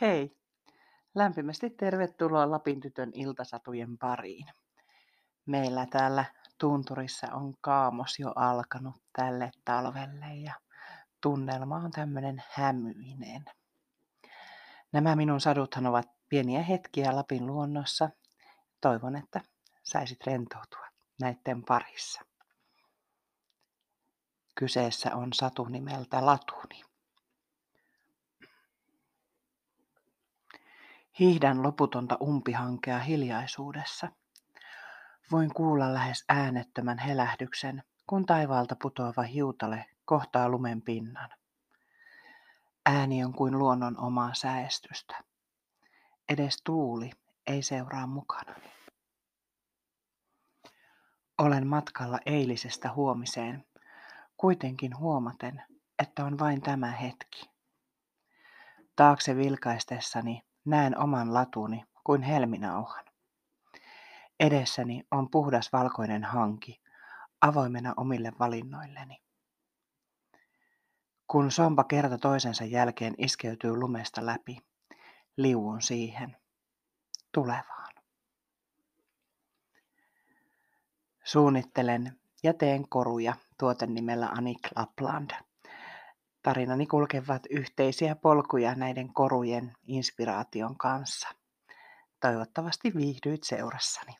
Hei, lämpimästi tervetuloa Lapin tytön iltasatujen pariin. Meillä täällä tunturissa on kaamos jo alkanut tälle talvelle ja tunnelma on tämmöinen hämyinen. Nämä minun saduthan ovat pieniä hetkiä Lapin luonnossa. Toivon, että saisit rentoutua näiden parissa. Kyseessä on satu nimeltä Latuni. Hiihdän loputonta umpihankea hiljaisuudessa. Voin kuulla lähes äänettömän helähdyksen, kun taivaalta putoava hiutale kohtaa lumen pinnan. Ääni on kuin luonnon omaa säästystä. Edes tuuli ei seuraa mukana. Olen matkalla eilisestä huomiseen, kuitenkin huomaten, että on vain tämä hetki. Taakse vilkaistessani Näen oman latuni kuin helminauhan. Edessäni on puhdas valkoinen hanki, avoimena omille valinnoilleni. Kun sompa kerta toisensa jälkeen iskeytyy lumesta läpi, liuun siihen, tulevaan. Suunnittelen ja teen koruja tuoten nimellä Anik Lapland. Tarinani kulkevat yhteisiä polkuja näiden korujen inspiraation kanssa. Toivottavasti viihdyit seurassani.